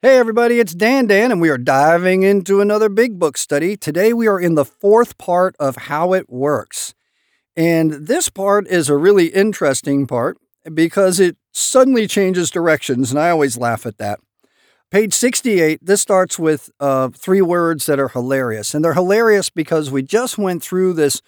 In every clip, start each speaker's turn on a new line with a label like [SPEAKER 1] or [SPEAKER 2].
[SPEAKER 1] Hey, everybody, it's Dan Dan, and we are diving into another big book study. Today, we are in the fourth part of How It Works. And this part is a really interesting part because it suddenly changes directions, and I always laugh at that. Page 68, this starts with uh, three words that are hilarious. And they're hilarious because we just went through this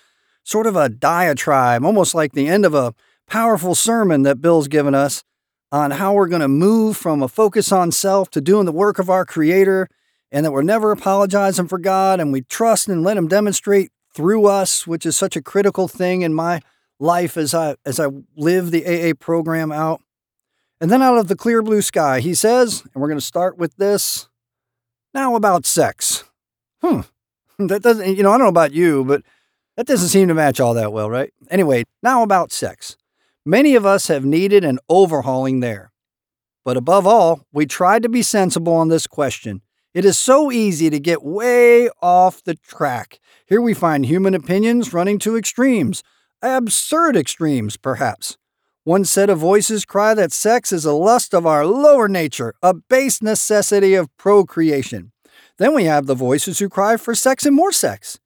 [SPEAKER 1] sort of a diatribe, almost like the end of a powerful sermon that Bill's given us on how we're going to move from a focus on self to doing the work of our Creator, and that we're never apologizing for God, and we trust and let Him demonstrate through us, which is such a critical thing in my life as I as I live the AA program out. And then out of the clear blue sky, he says, and we're going to start with this. Now about sex. Hmm. That doesn't, you know, I don't know about you, but that doesn't seem to match all that well, right? Anyway, now about sex. Many of us have needed an overhauling there. But above all, we tried to be sensible on this question. It is so easy to get way off the track. Here we find human opinions running to extremes, absurd extremes, perhaps. One set of voices cry that sex is a lust of our lower nature, a base necessity of procreation. Then we have the voices who cry for sex and more sex,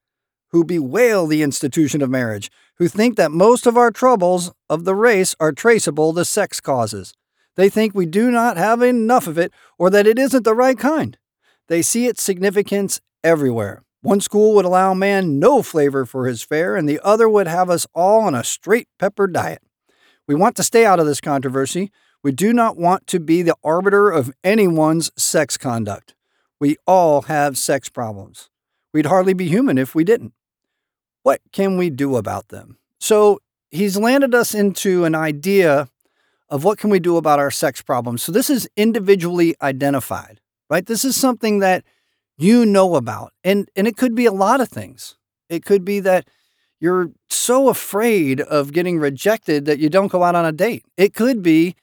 [SPEAKER 1] who bewail the institution of marriage, who think that most of our troubles of the race are traceable to sex causes. They think we do not have enough of it or that it isn't the right kind. They see its significance everywhere. One school would allow man no flavor for his fare, and the other would have us all on a straight pepper diet. We want to stay out of this controversy. We do not want to be the arbiter of anyone's sex conduct. We all have sex problems. We'd hardly be human if we didn't. What can we do about them? So he's landed us into an idea of what can we do about our sex problems. So this is individually identified, right? This is something that you know about. And and it could be a lot of things. It could be that you're so afraid of getting rejected that you don't go out on a date. It could be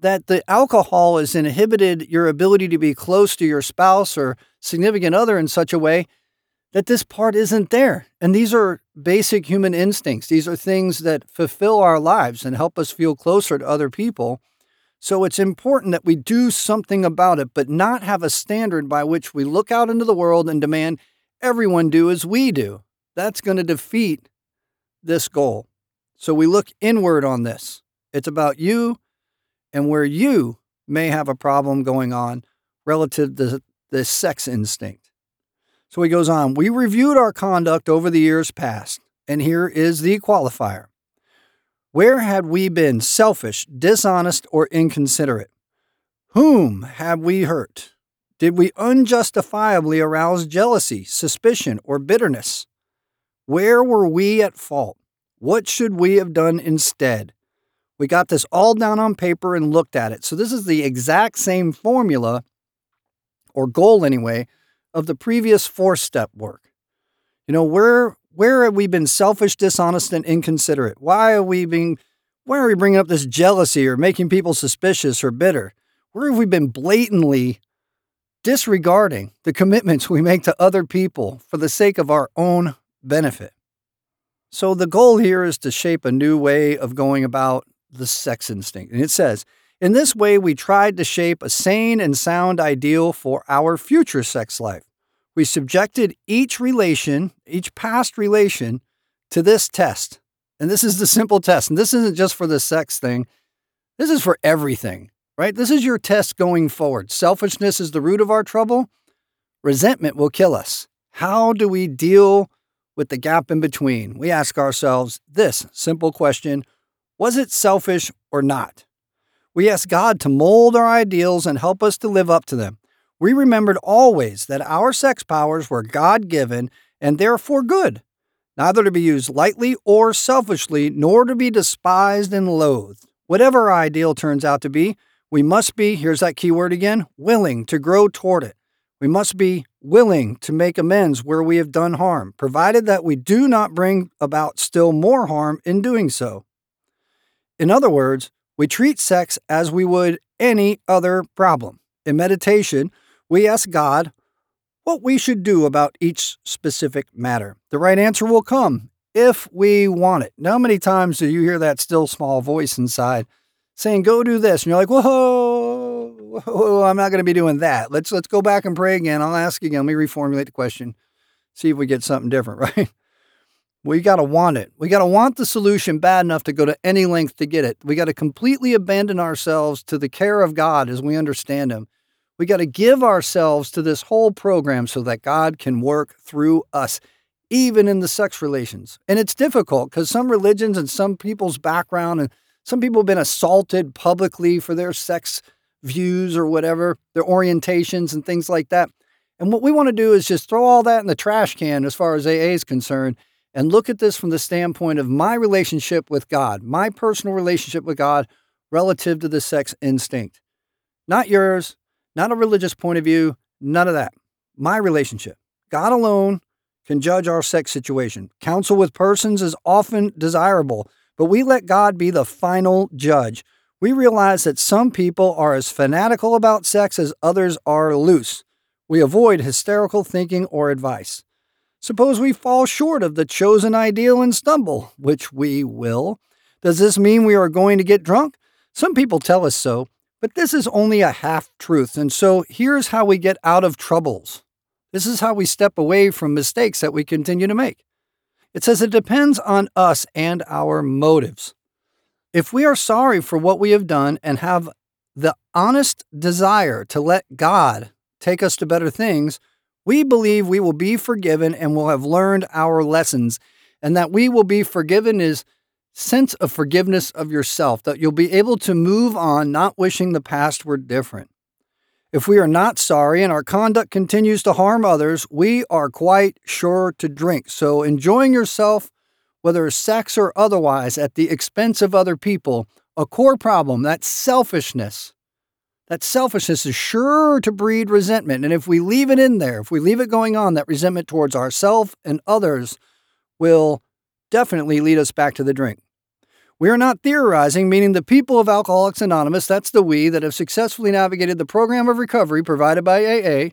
[SPEAKER 1] that the alcohol has inhibited your ability to be close to your spouse or significant other in such a way that this part isn't there. And these are basic human instincts. These are things that fulfill our lives and help us feel closer to other people. So it's important that we do something about it, but not have a standard by which we look out into the world and demand everyone do as we do. That's going to defeat this goal. So we look inward on this. It's about you and where you may have a problem going on relative to the sex instinct. So he goes on, we reviewed our conduct over the years past, and here is the qualifier. Where had we been selfish, dishonest, or inconsiderate? Whom have we hurt? Did we unjustifiably arouse jealousy, suspicion, or bitterness? Where were we at fault? What should we have done instead? We got this all down on paper and looked at it. So, this is the exact same formula, or goal anyway, of the previous four step work. You know, where where have we been selfish, dishonest, and inconsiderate? Why are we being why are we bringing up this jealousy or making people suspicious or bitter? Where have we been blatantly disregarding the commitments we make to other people for the sake of our own benefit? So, the goal here is to shape a new way of going about the sex instinct. And it says, in this way, we tried to shape a sane and sound ideal for our future sex life. We subjected each relation, each past relation, to this test. And this is the simple test. And this isn't just for the sex thing, this is for everything, right? This is your test going forward. Selfishness is the root of our trouble. Resentment will kill us. How do we deal with the gap in between? We ask ourselves this simple question Was it selfish or not? We ask God to mold our ideals and help us to live up to them. We remembered always that our sex powers were God given and therefore good, neither to be used lightly or selfishly, nor to be despised and loathed. Whatever our ideal turns out to be, we must be, here's that key word again, willing to grow toward it. We must be willing to make amends where we have done harm, provided that we do not bring about still more harm in doing so. In other words, we treat sex as we would any other problem. In meditation, we ask God what we should do about each specific matter. The right answer will come if we want it. Now, how many times do you hear that still small voice inside saying, Go do this? And you're like, Whoa, Whoa, I'm not going to be doing that. Let's let's go back and pray again. I'll ask again. Let me reformulate the question. See if we get something different, right? We got to want it. We got to want the solution bad enough to go to any length to get it. We got to completely abandon ourselves to the care of God as we understand Him. We got to give ourselves to this whole program so that God can work through us, even in the sex relations. And it's difficult because some religions and some people's background and some people have been assaulted publicly for their sex views or whatever, their orientations and things like that. And what we want to do is just throw all that in the trash can as far as AA is concerned and look at this from the standpoint of my relationship with God, my personal relationship with God relative to the sex instinct. Not yours, not a religious point of view, none of that. My relationship. God alone can judge our sex situation. Counsel with persons is often desirable, but we let God be the final judge. We realize that some people are as fanatical about sex as others are loose. We avoid hysterical thinking or advice. Suppose we fall short of the chosen ideal and stumble, which we will. Does this mean we are going to get drunk? Some people tell us so, but this is only a half truth. And so here's how we get out of troubles. This is how we step away from mistakes that we continue to make. It says it depends on us and our motives. If we are sorry for what we have done and have the honest desire to let God take us to better things, we believe we will be forgiven and will have learned our lessons, and that we will be forgiven is sense of forgiveness of yourself, that you'll be able to move on, not wishing the past were different. If we are not sorry and our conduct continues to harm others, we are quite sure to drink. So, enjoying yourself, whether sex or otherwise, at the expense of other people, a core problem, that's selfishness. That selfishness is sure to breed resentment. And if we leave it in there, if we leave it going on, that resentment towards ourselves and others will definitely lead us back to the drink. We are not theorizing, meaning the people of Alcoholics Anonymous, that's the we, that have successfully navigated the program of recovery provided by AA,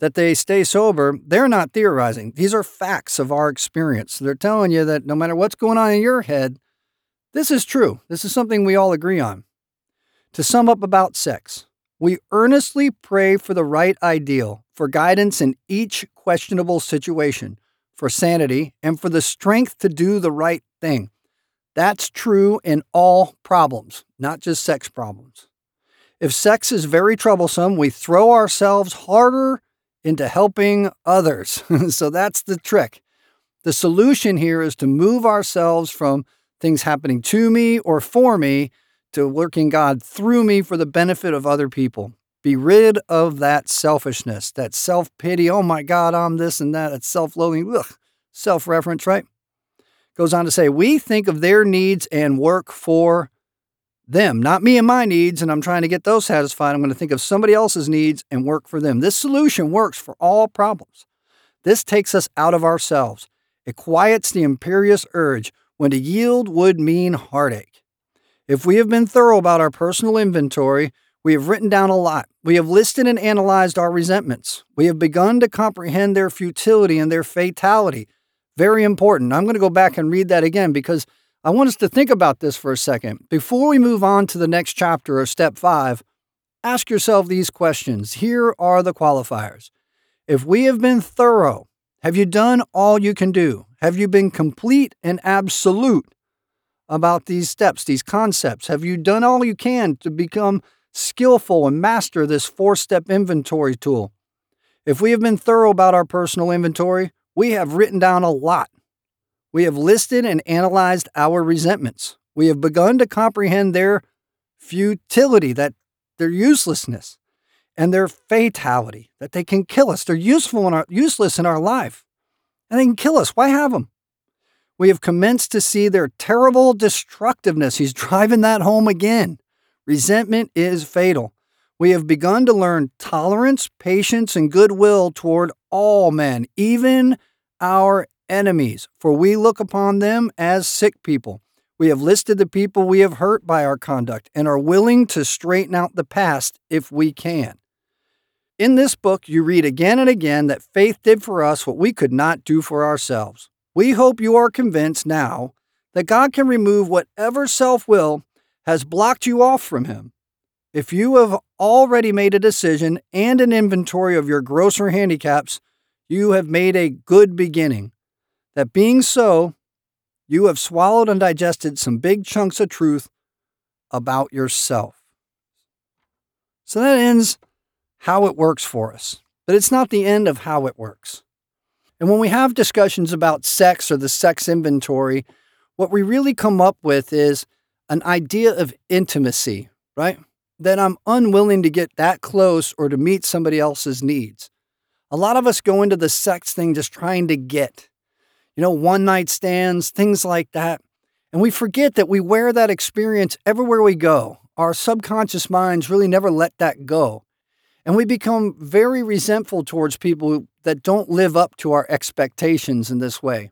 [SPEAKER 1] that they stay sober, they're not theorizing. These are facts of our experience. They're telling you that no matter what's going on in your head, this is true. This is something we all agree on. To sum up about sex, we earnestly pray for the right ideal, for guidance in each questionable situation, for sanity, and for the strength to do the right thing. That's true in all problems, not just sex problems. If sex is very troublesome, we throw ourselves harder into helping others. so that's the trick. The solution here is to move ourselves from things happening to me or for me to working God through me for the benefit of other people. Be rid of that selfishness, that self pity. Oh my God, I'm this and that. It's self loathing, self reference, right? Goes on to say, we think of their needs and work for them, not me and my needs, and I'm trying to get those satisfied. I'm going to think of somebody else's needs and work for them. This solution works for all problems. This takes us out of ourselves. It quiets the imperious urge when to yield would mean heartache. If we have been thorough about our personal inventory, we have written down a lot. We have listed and analyzed our resentments. We have begun to comprehend their futility and their fatality. Very important. I'm going to go back and read that again because I want us to think about this for a second. Before we move on to the next chapter or step five, ask yourself these questions. Here are the qualifiers. If we have been thorough, have you done all you can do? Have you been complete and absolute? About these steps, these concepts? Have you done all you can to become skillful and master this four step inventory tool? If we have been thorough about our personal inventory, we have written down a lot. We have listed and analyzed our resentments. We have begun to comprehend their futility, that their uselessness, and their fatality, that they can kill us. They're useful in our, useless in our life, and they can kill us. Why have them? We have commenced to see their terrible destructiveness. He's driving that home again. Resentment is fatal. We have begun to learn tolerance, patience, and goodwill toward all men, even our enemies, for we look upon them as sick people. We have listed the people we have hurt by our conduct and are willing to straighten out the past if we can. In this book, you read again and again that faith did for us what we could not do for ourselves. We hope you are convinced now that God can remove whatever self will has blocked you off from Him. If you have already made a decision and an inventory of your grosser handicaps, you have made a good beginning. That being so, you have swallowed and digested some big chunks of truth about yourself. So that ends how it works for us, but it's not the end of how it works. And when we have discussions about sex or the sex inventory, what we really come up with is an idea of intimacy, right? That I'm unwilling to get that close or to meet somebody else's needs. A lot of us go into the sex thing just trying to get, you know, one night stands, things like that. And we forget that we wear that experience everywhere we go. Our subconscious minds really never let that go. And we become very resentful towards people that don't live up to our expectations in this way.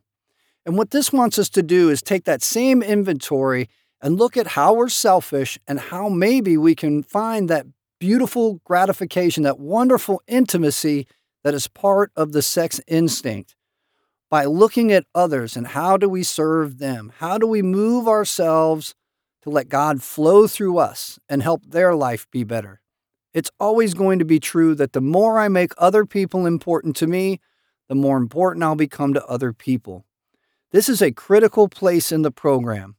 [SPEAKER 1] And what this wants us to do is take that same inventory and look at how we're selfish and how maybe we can find that beautiful gratification, that wonderful intimacy that is part of the sex instinct by looking at others and how do we serve them? How do we move ourselves to let God flow through us and help their life be better? It's always going to be true that the more I make other people important to me, the more important I'll become to other people. This is a critical place in the program,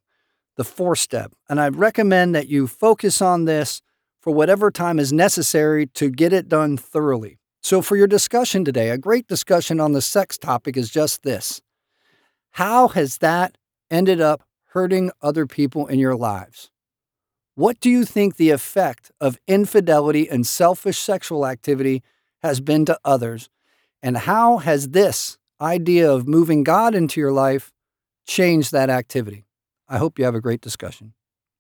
[SPEAKER 1] the four step, and I recommend that you focus on this for whatever time is necessary to get it done thoroughly. So, for your discussion today, a great discussion on the sex topic is just this How has that ended up hurting other people in your lives? What do you think the effect of infidelity and selfish sexual activity has been to others? And how has this idea of moving God into your life changed that activity? I hope you have a great discussion.